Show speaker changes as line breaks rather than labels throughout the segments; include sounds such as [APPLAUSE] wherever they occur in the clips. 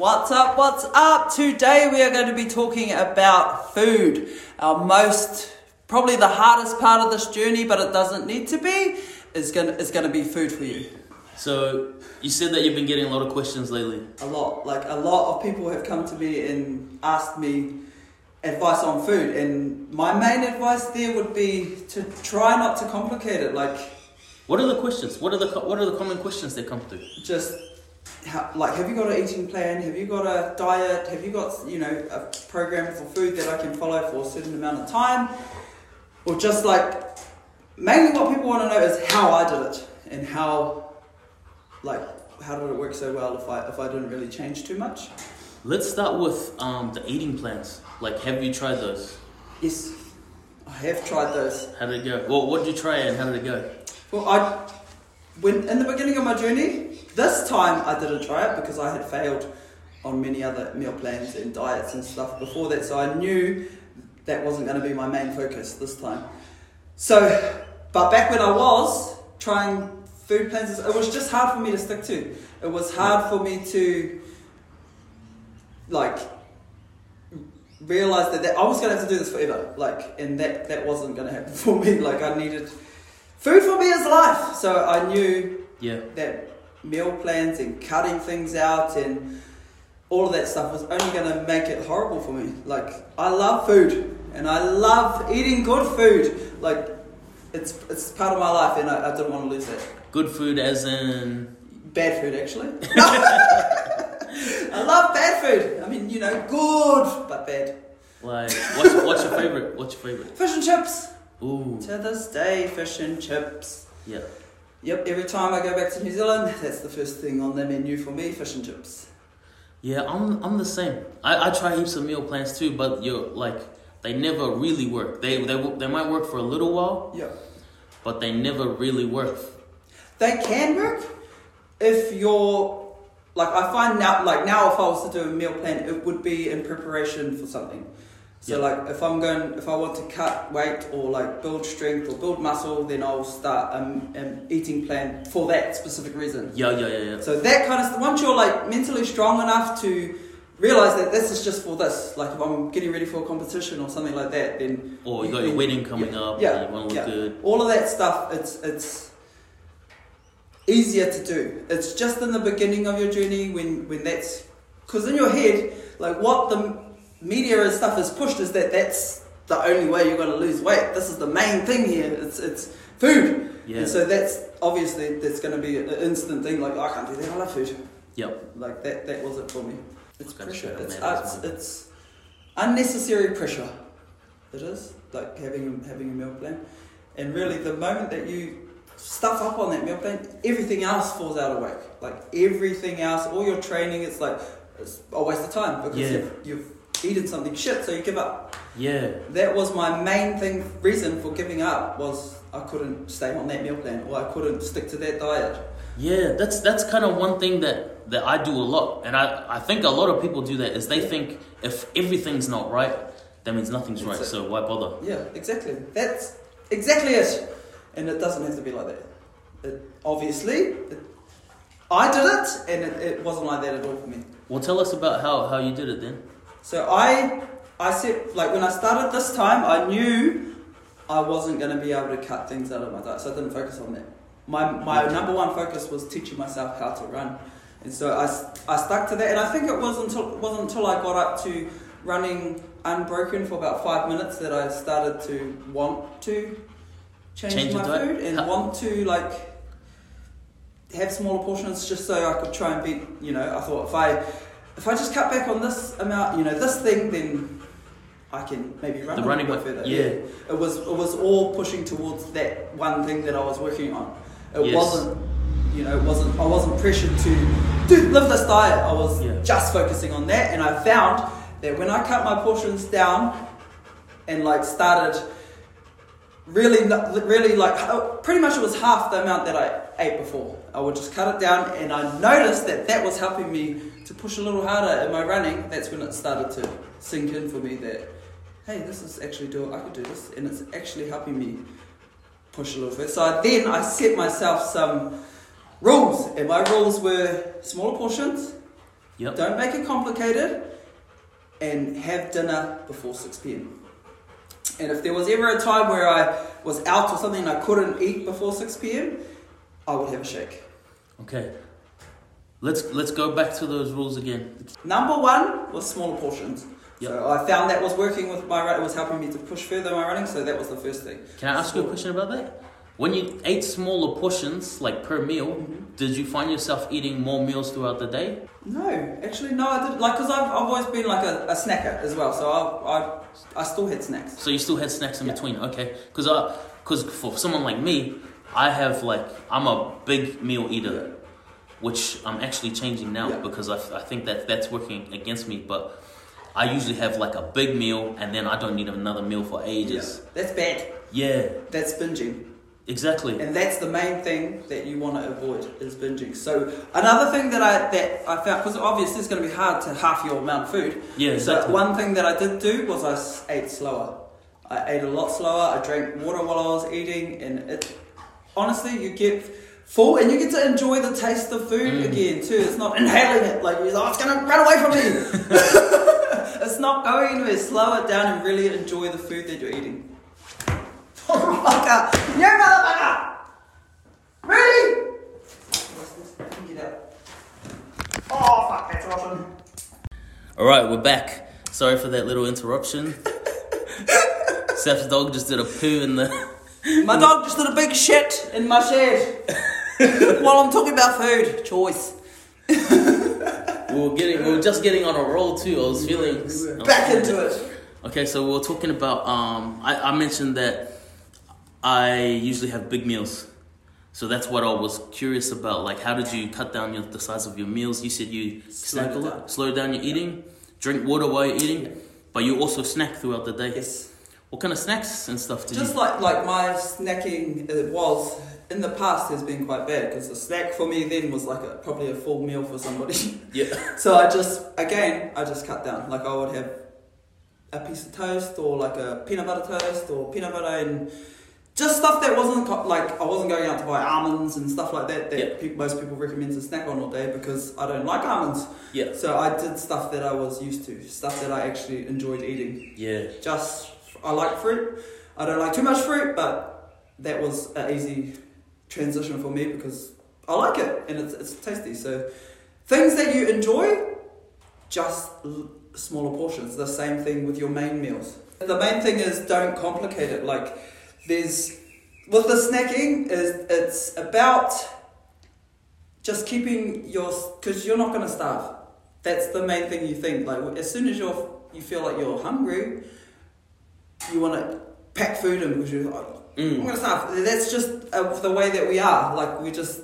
What's up? What's up? Today we are going to be talking about food. Our most, probably the hardest part of this journey, but it doesn't need to be, is going to, is going to be food for you.
So you said that you've been getting a lot of questions lately.
A lot. Like a lot of people have come to me and asked me advice on food, and my main advice there would be to try not to complicate it. Like
What are the questions? What are the what are the common questions that come through?
just how, like have you got an eating plan have you got a diet have you got you know a program for food that i can follow for a certain amount of time or just like mainly what people want to know is how i did it and how like how did it work so well if i if i didn't really change too much
Let's start with um, the eating plans. Like, have you tried those?
yes i have tried those
How did it go? Well, what did you try and how did it go?
well i when in the beginning of my journey this time i didn't try it because i had failed on many other meal plans and diets and stuff before that so i knew that wasn't going to be my main focus this time. So but back when i was trying food plans it was just hard for me to stick to. It was hard for me to like realize that, that i was going to have to do this forever like and that that wasn't going to happen [LAUGHS] for me. Like i needed food for me is life. So i knew
Yeah.
that meal plans and cutting things out and all of that stuff was only going to make it horrible for me. Like I love food and I love eating good food. Like it's it's part of my life and I, I didn't want to lose that.
Good food, as in.
Bad food actually. [LAUGHS] I love bad food. I mean, you know, good but bad.
Like, what's, what's your favorite? What's your favorite?
Fish and chips.
Ooh.
To this day, fish and chips.
Yeah.
Yep, every time I go back to New Zealand, that's the first thing on the menu for me, fish and chips.
Yeah, I'm, I'm the same. I, I try heaps of meal plans too, but you're like, they never really work. They, they, they might work for a little while,
Yep.
but they never really work.
They can work if you're like I find now like now if I was to do a meal plan it would be in preparation for something. So
Yeah.
like if I'm going if I want to cut weight or like build strength or build muscle then I'll start um, an eating plan for that specific reason.
Yeah, yeah, yeah, yeah.
So that kind of stuff, once you're like mentally strong enough to realize that this is just for this, like if I'm getting ready for a competition or something like that, then
Or you got your wedding coming up,
yeah,
and you want to look
yeah.
good.
all of that stuff it's it's easier to do it's just in the beginning of your journey when when that's because in your head like what the media and stuff is pushed is that that's the only way you're going to lose weight. This is the main thing here. It's it's food.
Yeah.
and so that's obviously that's going to be an instant thing like oh, i can't do that. I love food.
Yep.
like that that was it for me. It's pressure. it's, it's, it's unnecessary pressure. It is like having a, having a meal plan. And really the moment that you stuff up on that meal plan everything else falls out of whack. Like everything else all your training it's like it's a waste of time because
Yeah.
you've, you've eaten something shit so you give up
Yeah.
that was my main thing reason for giving up was i couldn't stay on that meal plan or i couldn't stick to that diet
Yeah, that's that's kind of one thing that that I do a lot, and I I think a lot of people do that is they think if everything's not right, that means nothing's
That's
right.
it.
So why bother?
Yeah, exactly. That's exactly it. And it doesn't have to be like that. It, obviously, it, I did it, and it, it wasn't like that at all for me.
Well, tell us about how how you did it then.
So I, I said, like when I started this time, I knew I wasn't going to be able to cut things out of my diet, so I didn't focus on that. My my number one focus was teaching myself how to run, and so I, I stuck to that. And I think it wasn't until wasn't until I got up to running unbroken for about five minutes that I started to want to change,
Change
my food and
How-
want to like have smaller portions just so I could try and beat. You know, I thought if I if I just cut back on this amount, you know, this thing, then I can maybe run
The
a
running
bit further.
yeah.
It was it was all pushing towards that one thing that I was working on. It
Yes.
wasn't, you know, it wasn't I wasn't pressured to do live this diet. I was
Yeah.
just focusing on that, and I found that when I cut my portions down and like started really, really like pretty much it was half the amount that I ate before. I would just cut it down, and I noticed that that was helping me to push a little harder in my running. That's when it started to sink in for me that hey, this is actually doing. I could do this, and it's actually helping me push a little further. So I, then I set myself some rules, and my rules were smaller portions,
Yep.
Don't make it complicated, and have dinner before six p.m. And if there was ever a time where I was out or something and I couldn't eat before six p.m., I would have a shake.
Okay. Let's let's go back to those rules again.
Number one was smaller portions.
Yep.
So I found that was working with my run. It was helping me to push further my running. So that was the first thing.
Can I ask you a question about that? When you ate smaller portions, like per meal,
Mhm.
did you find yourself eating more meals throughout the day?
No, actually, no, I didn't. Like, because I've, I've always been like a, a snacker as well. So I, I, I still had snacks.
So you still had snacks in
Yeah.
between, okay? Because I, because for someone like me, I have like I'm a big meal eater, which I'm actually changing now because I, I think that that's working against me. But I usually have like a big meal and then I don't need another meal for ages.
That's bad.
Yeah,
That's binging.
exactly.
And that's the main thing that you want to avoid is binging. So another thing that I that I found because obviously it's going to be hard to half your amount of food.
Yeah, exactly.
So one thing that I did do was I ate slower. I ate a lot slower. I drank water while I was eating, and it honestly you get full and you get to enjoy the taste of food
Mm.
again too. It's not inhaling it like you're like, oh, it's going to run away from me. [LAUGHS] it's not going anywhere. Slow it down and really enjoy the food that you're eating. Motherfucker! You motherfucker! Really? Get out. Oh fuck, that's rotten.
All right, we're back. Sorry for that little interruption. [LAUGHS] Seth's dog just did a poo in the.
My dog just did a big shit in my shed [LAUGHS] while I'm talking about food choice.
We were getting, we were just getting on a roll too. I was feeling
Back into
it. Okay, so we were talking about. Um, I, I mentioned that I usually have big meals, so that's what I was curious about. Like, how did you cut down your, the size of your meals? You said you
Slow
snack a lot, slow down your eating, drink water while you're eating, but you also snack throughout the day.
Yes.
What kind of snacks and stuff did
Just
you?
like like my snacking it was in the past has been quite bad because the snack for me then was like a, probably a full meal for somebody. [LAUGHS]
Yeah.
so I just again I just cut down. Like I would have a piece of toast or like a peanut butter toast or peanut butter and just stuff that wasn't co- like I wasn't going out to buy almonds and stuff like that that pe- most people recommend to snack on all day because I don't like almonds.
Yeah.
So I did stuff that I was used to, stuff that I actually enjoyed eating.
Yeah.
Just I like fruit. I don't like too much fruit, but that was an easy transition for me because I like it and it's, it's tasty. So things that you enjoy, just l- smaller portions. The same thing with your main meals. The main thing is don't complicate it. Like there's with the snacking is it's about just keeping your because you're not going to starve. That's the main thing you think. Like as soon as you're you feel like you're hungry, you want to pack food in because you're like, I'm
Mm.
gonna starve. That's just uh, the way that we are. Like we just,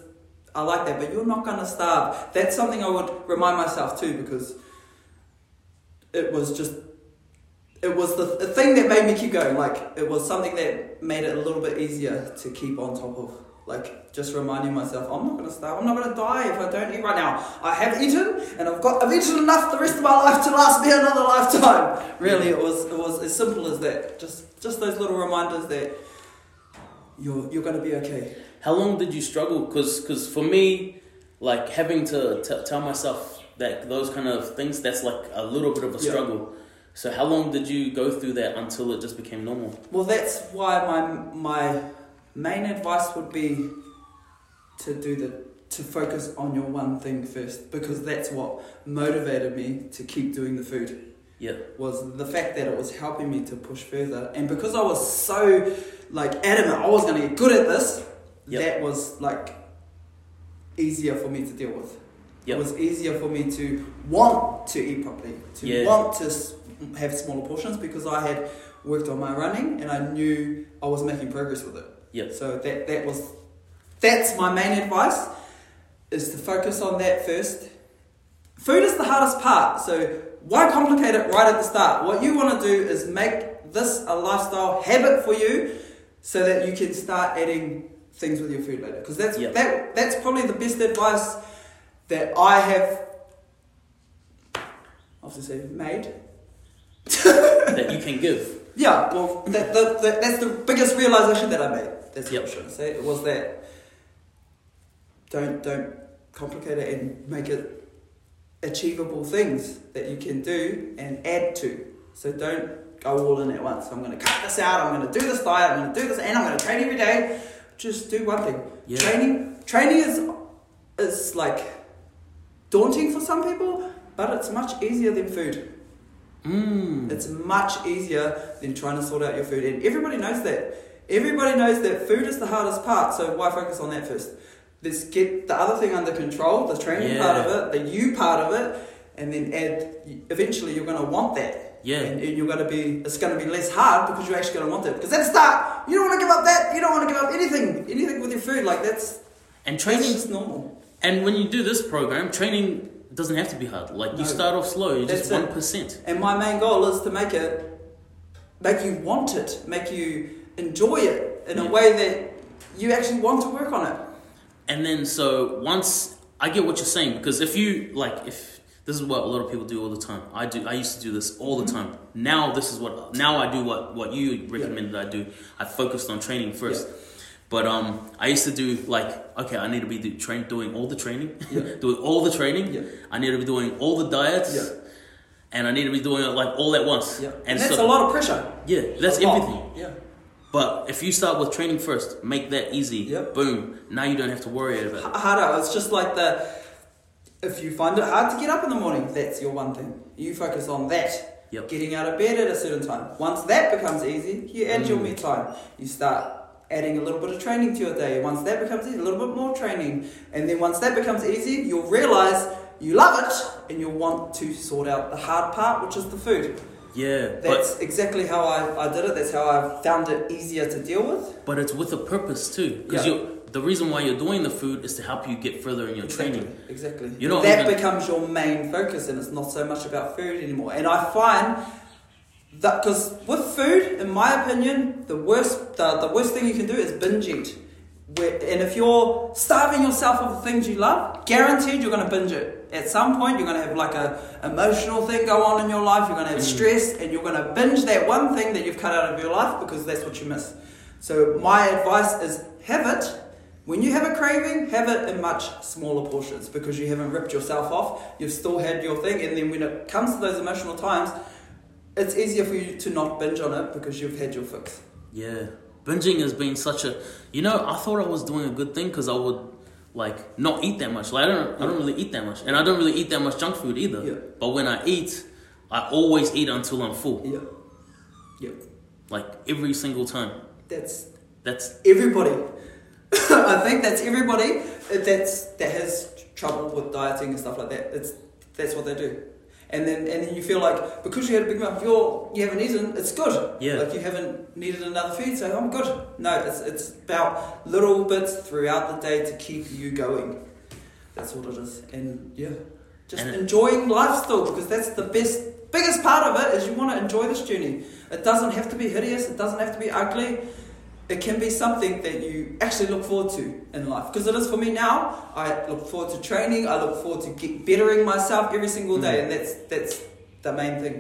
I like that. But you're not gonna starve. That's something I would remind myself too because it was just, it was the, the thing that made me keep going. Like it was something that made it a little bit easier to keep on top of. Like just reminding myself, I'm not gonna starve. I'm not gonna die if I don't eat right now. I have eaten, and I've got, I've eaten enough the rest of my life to last me another lifetime. [LAUGHS] Really, it was, it was as simple as that. Just, just those little reminders that you're you're gonna be okay.
How long did you struggle? Because cause for me, like having to t- tell myself that those kind of things, that's like a little bit of a
Yeah.
struggle. So how long did you go through that until it just became normal?
Well, that's why my my main advice would be to do the to focus on your one thing first because that's what motivated me to keep doing the food.
Yeah.
was the fact that it was helping me to push further and because I was so like adamant I was going to get good at this
Yep.
that was like easier for me to deal with
Yep.
it was easier for me to want to eat properly to
Yeah.
want to have smaller portions because I had worked on my running and I knew I was making progress with it
Yep.
so that that was that's my main advice is to focus on that first. Food is the hardest part, so why complicate it right at the start? What you want to do is make this a lifestyle habit for you so that you can start adding things with your food later. Because that's
Yep.
that that's probably the best advice that I have say made.
that you can give. [LAUGHS]
Yeah, well, that, that, that, that's the biggest realization that I made. That's the option. Say. It was that don't don't complicate it and make it achievable things that you can do and add to. So don't go all in at once. I'm going to cut this out. I'm going to do this diet. I'm going to do this, and I'm going to train every day. Just do one thing.
Yeah.
Training, training is is like daunting for some people, but it's much easier than food.
Mm.
It's much easier than trying to sort out your food, and everybody knows that. Everybody knows that food is the hardest part, so why focus on that first? Let's get the other thing under control, the training
Yeah.
part of it, the you part of it, and then add. Eventually, you're going to want that.
Yeah.
And, and you're going to be. It's going to be less hard because you're actually going to want it. Because that's the start, you don't want to give up that. You don't want to give up anything, anything with your food. Like that's
And
that's
training,
just normal.
and when you do this program, training doesn't have to be hard. Like
No.
you start off slow, you just
That's it.
one percent.
And my main goal is to make it, make you want it, make you enjoy it in a way that you actually want to work on it.
And then so once I get what you're saying because if you like if this is what a lot of people do all the time. I do I used to do this all the time. Now this is what now I do what what you recommended I do. I focused on training first. But um, I used to do like okay, I need to be do, train, doing all the training,
Yeah. [LAUGHS]
doing all the training.
Yeah.
I need to be doing all the diets,
Yeah.
and I need to be doing it like all at once.
Yeah.
And,
And, that's
so,
a lot of pressure.
Yeah, that's everything.
Yeah.
But if you start with training first, make that easy.
Yep.
Boom. Now you don't have to worry about it.
Harder. It's just like the, if you find it hard to get up in the morning, that's your one thing. You focus on that.
Yep.
Getting out of bed at a certain time. Once that becomes easy, you add your
Mm.
me time. You start adding a little bit of training to your day. Once that becomes easy, a little bit more training. And then once that becomes easy, you'll realize you love it and you'll want to sort out the hard part, which is the food.
Yeah,
That's exactly how I, I did it. That's how I found it easier to deal with.
but but it's with a purpose too. Because
Yeah.
you the reason why you're doing the food is to help you get further in your
Exactly.
training.
Exactly.
You don't
that
even-
becomes your main focus, and it's not so much about food anymore. And I find that because with food, in my opinion, the worst the, the worst thing you can do is binge eat. And if you're starving yourself of the things you love, guaranteed you're going to binge it. At some point, you're going to have like a emotional thing go on in your life. You're going to have
Mm.
stress, and you're going to binge that one thing that you've cut out of your life because that's what you miss. So my advice is have it. When you have a craving, have it in much smaller portions because you haven't ripped yourself off. You've still had your thing, and then when it comes to those emotional times, it's easier for you to not binge on it because you've had your fix.
Yeah, binging has been such a. You know, I thought I was doing a good thing because I would like not eat that much. Like I don't, I don't really eat that much, and I don't really eat that much junk food either.
Yeah.
But when I eat, I always eat until I'm full.
Yeah, yeah.
Like every single time.
That's
That's
everybody. [LAUGHS] I think that's everybody uh, that's that has trouble with dieting and stuff like that. It's that's what they do. And then and then you feel like because you had a big mouth, you're you haven't eaten, it's good.
Yeah.
Like you haven't needed another feed, so I'm good. No, it's it's about little bits throughout the day to keep you going. That's what it is. And yeah. Just
And
enjoying life still because that's the best biggest part of it is you want to enjoy this journey. It doesn't have to be hideous, it doesn't have to be ugly it can be something that you actually look forward to in life. Because it is for me now. I look forward to training. I look forward to get bettering myself every single day,
Mm.
and that's that's the main thing.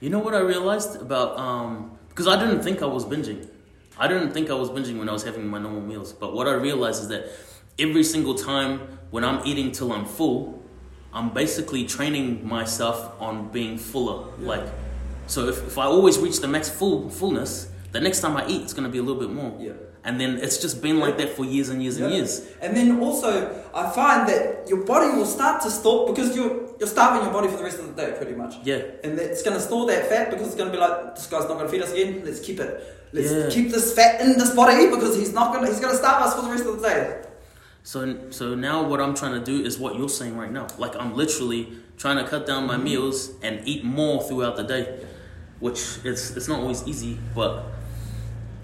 You know what I realized about um because I didn't think I was binging. I didn't think I was binging when I was having my normal meals. But what I realized is that every single time when I'm eating till I'm full, I'm basically training myself on being fuller.
Yeah.
Like so if, if I always reach the max full fullness, the next time I eat it's gonna be a little bit more.
Yeah.
And then it's just been like that for years and years and
Yeah.
years.
And then also, I find that your body will start to store because you're you're starving your body for the rest of the day, pretty much.
Yeah.
And it's going to store that fat because it's going to be like, this guy's not going to feed us again. Let's keep it. Let's
Yeah.
keep this fat in this body because he's not going to. He's going to starve us for the rest of the day.
So so now what I'm trying to do is what you're saying right now. Like I'm literally trying to cut down my mm-hmm. meals and eat more throughout the day, which it's it's not always easy, but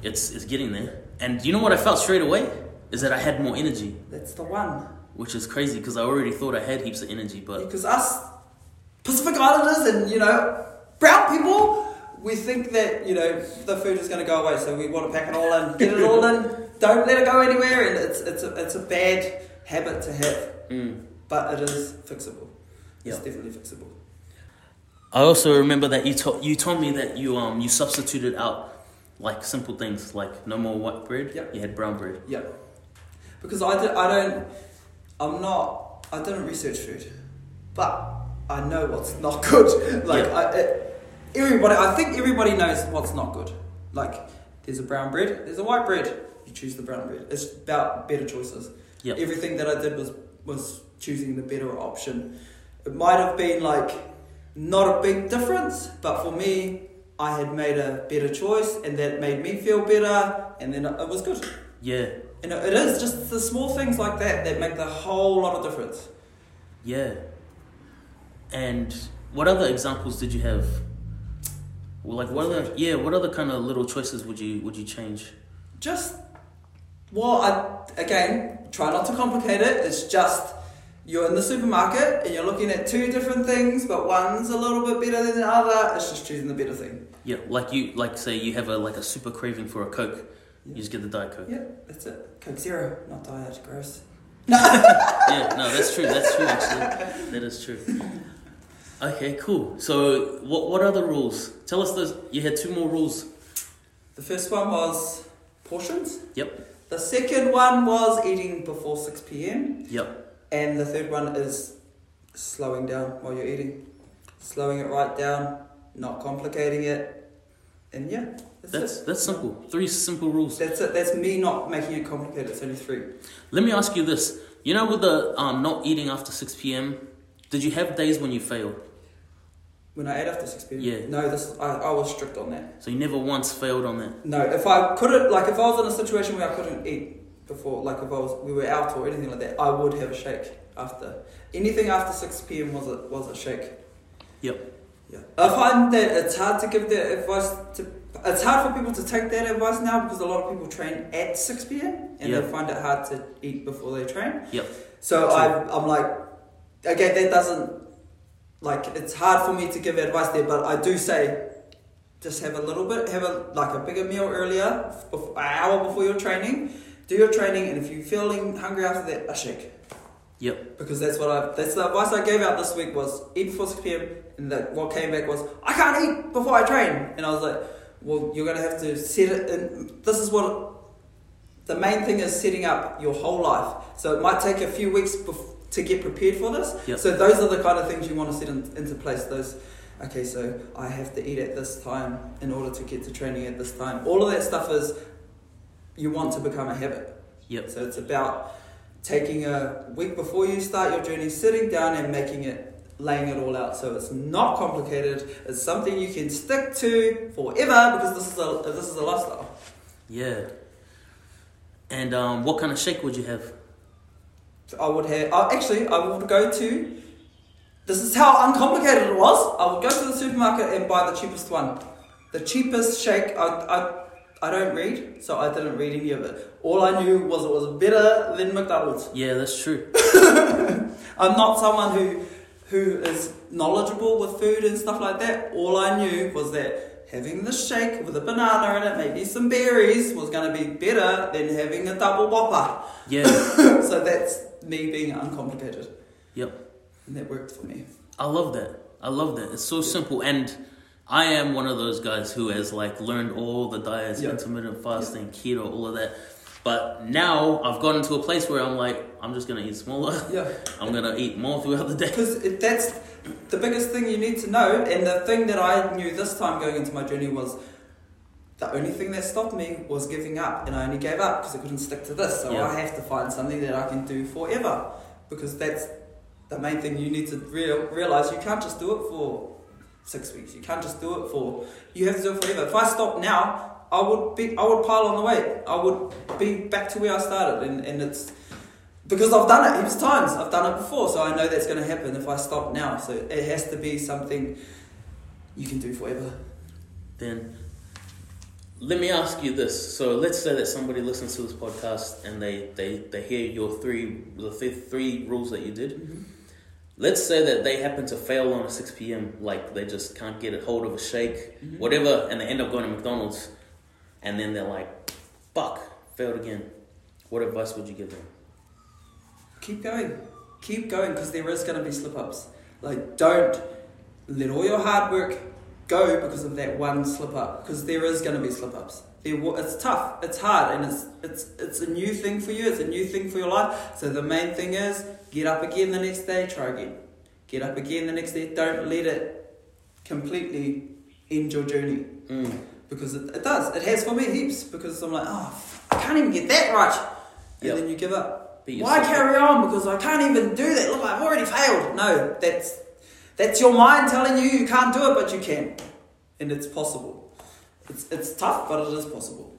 it's it's getting there. And you know what I felt straight away is that I had more energy,
That's the one.
which is crazy because I already thought I had heaps of energy, but
Because us Pacific Islanders and you know brown people, we think that you know the food is going to go away, so we want to pack it all in, get it all in, [LAUGHS] don't let it go anywhere, and it's it's a, it's a bad habit to have,
mm.
but it is fixable.
Yeah.
It's definitely fixable.
I also remember that you told you told me that you um you substituted out like simple things like no more white bread.
Yep.
You had brown bread.
Yeah, because I, did, I don't, I'm not, I don't research food. but I know what's not good. [LAUGHS] like
Yeah.
I, it, everybody, I think everybody knows what's not good. Like there's a brown bread, there's a white bread. You choose the brown bread. It's about better choices.
Yep.
Everything that I did was was choosing the better option. It might have been like not a big difference, but for me, I had made a better choice, and that made me feel better, and then it was good.
Yeah,
And it is just the small things like that that make the whole lot of difference.
yeah. And what other examples did you have? Well, like what other yeah, what other kind of little choices would you would you change?
Just, well, I again try not to complicate it. It's just you're in the supermarket and you're looking at two different things, but one's a little bit better than the other. It's just choosing the better thing.
Yeah, like you like say you have a like a super craving for a Coke, you just get the Diet Coke.
Yeah, that's it. Coke Zero, not diet. Gross. [LAUGHS]
yeah, no, that's true. That's true. Actually, that is true. Okay, cool. So, what what are the rules? Tell us those. You had two more rules.
The first one was portions.
Yep.
The second one was eating before six p.m.
Yep.
And the third one is slowing down while you're eating. Slowing it right down, not complicating it. And yeah, that's,
That's
it.
that's simple. Three simple rules.
That's it. That's me not making it complicated. It's only three.
Let me ask you this. You know, with the um not eating after six p.m. Did you have days when you failed?
When I ate after 6 p.m.
Yeah.
No, this I, I was strict on that.
So you never once failed on that.
No, if I couldn't, like, if I was in a situation where I couldn't eat before, like, if I was, we were out or anything like that, I would have a shake after. Anything after 6 p.m. was a was a shake.
Yep.
Yeah. I find that it's hard to give that advice to. It's hard for people to take that advice now because a lot of people train at 6 p.m. and
Yep.
they find it hard to eat before they train.
Yep.
So
True.
I, I'm like, okay, that doesn't, like, it's hard for me to give advice there, but I do say, just have a little bit, have a like a bigger meal earlier, an hour before your training. Do your training, and if you're feeling hungry after that, a shake.
Yep.
because that's what I that's the advice I gave out this week was eat before six pm and that what came back was I can't eat before I train. And I was like well you're gonna have to set it and this is what the main thing is setting up your whole life. So it might take a few weeks bef- to get prepared for this.
Yep.
so those are the kind of things you want to set in, into place those okay so I have to eat at this time in order to get to training at this time. All of that stuff is you want to become a habit
Yep.
so it's about taking a week before you start your journey, sitting down and making it, laying it all out. So it's not complicated. It's something you can stick to forever because this is a this is a lifestyle.
Yeah. And um, what kind of shake would you have?
I would have. I, actually, I would go to. This is how uncomplicated it was. I would go to the supermarket and buy the cheapest one. The cheapest shake. I, I, I don't read, so I didn't read any of it. All I knew was it was better than McDonald's.
Yeah, that's true. [LAUGHS]
I'm not someone who who is knowledgeable with food and stuff like that. All I knew was that having the shake with a banana in it, maybe some berries, was going to be better than having a double whopper.
Yeah. [LAUGHS]
so that's me being uncomplicated,
yep.
and that worked for me.
I love that. I love that. It's so simple. And I am one of those guys who has like learned all the diets,
Yeah.
intermittent fasting, keto, all of that. But now I've gotten to a place where I'm like, I'm just gonna eat smaller.
Yeah, [LAUGHS]
I'm gonna eat more throughout the day.
because that's the biggest thing you need to know, and the thing that I knew this time going into my journey was. The only thing that stopped me was giving up, and I only gave up because I couldn't stick to this. So
Yeah.
I have to find something that I can do forever, because that's the main thing you need to real, realize. You can't just do it for six weeks. You can't just do it for. You have to do it forever. If I stop now, I would be. I would pile on the weight. I would be back to where I started, and, and it's because I've done it heaps times. I've done it before, so I know that's going to happen if I stop now. So it has to be something you can do forever.
Then let me ask you this. So let's say that somebody listens to this podcast and they, they, they hear your three the th- three rules that you did. Mm-hmm. Let's say that they happen to fail on a 6 p.m. Like they just can't get a hold of a shake,
Mhm.
whatever, and they end up going to McDonald's, and then they're like, "Fuck, failed again." What advice would you give them?
Keep going. Keep going because there is going to be slip ups. Like, don't let all your hard work go because of that one slip up because there is going to be slip ups. It's tough, it's hard, and it's, it's, it's a new thing for you, it's a new thing for your life. So, the main thing is get up again the next day, try again. get up again the next day. Don't let it completely end your journey
Mm.
because it, it does. It has for me heaps because I'm like, oh, I can't even get that right, and
Yep.
then you give up. Why carry on? Because I can't even do that. Look, I've already failed. No, that's that's your mind telling you you can't do it, but you can, and it's possible. It's it's tough, but it is possible.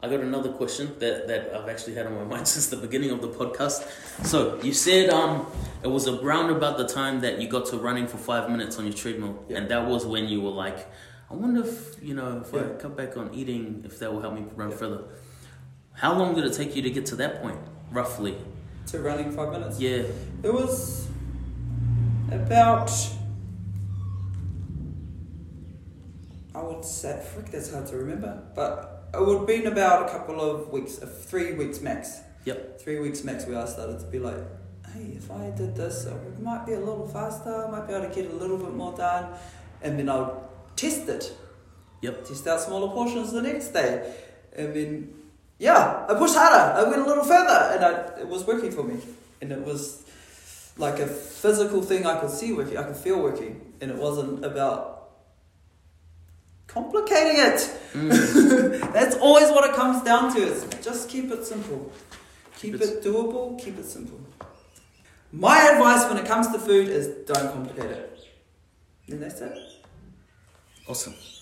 I got another question that, that I've actually had on my [LAUGHS] mind since the beginning of the podcast. So you said um it was around about the time that you got to running for five minutes on your treadmill,
Yeah.
and that was when you were like, I wonder if you know if I
Yeah.
cut back on eating, if that will help me run
Yeah.
further. How long did it take you to get to that point, roughly?
To running five minutes.
Yeah,
It was about. I would say, frick, that's hard to remember, but it would have been about a couple of weeks, uh, three weeks max.
Yep.
Three weeks max where I started to be like, hey, if I did this, it might be a little faster, I might be able to get a little bit more done, and then I'll test it.
Yep.
Test out smaller portions the next day, and then yeah, I pushed harder. I went a little further, and I, it was working for me. And it was like a physical thing I could see working, I could feel working, and it wasn't about complicating it.
Mm. [LAUGHS]
That's always what it comes down to. Is just keep it simple,
keep,
it, doable, keep it simple. My advice when it comes to food is don't complicate it. And that's it.
awesome.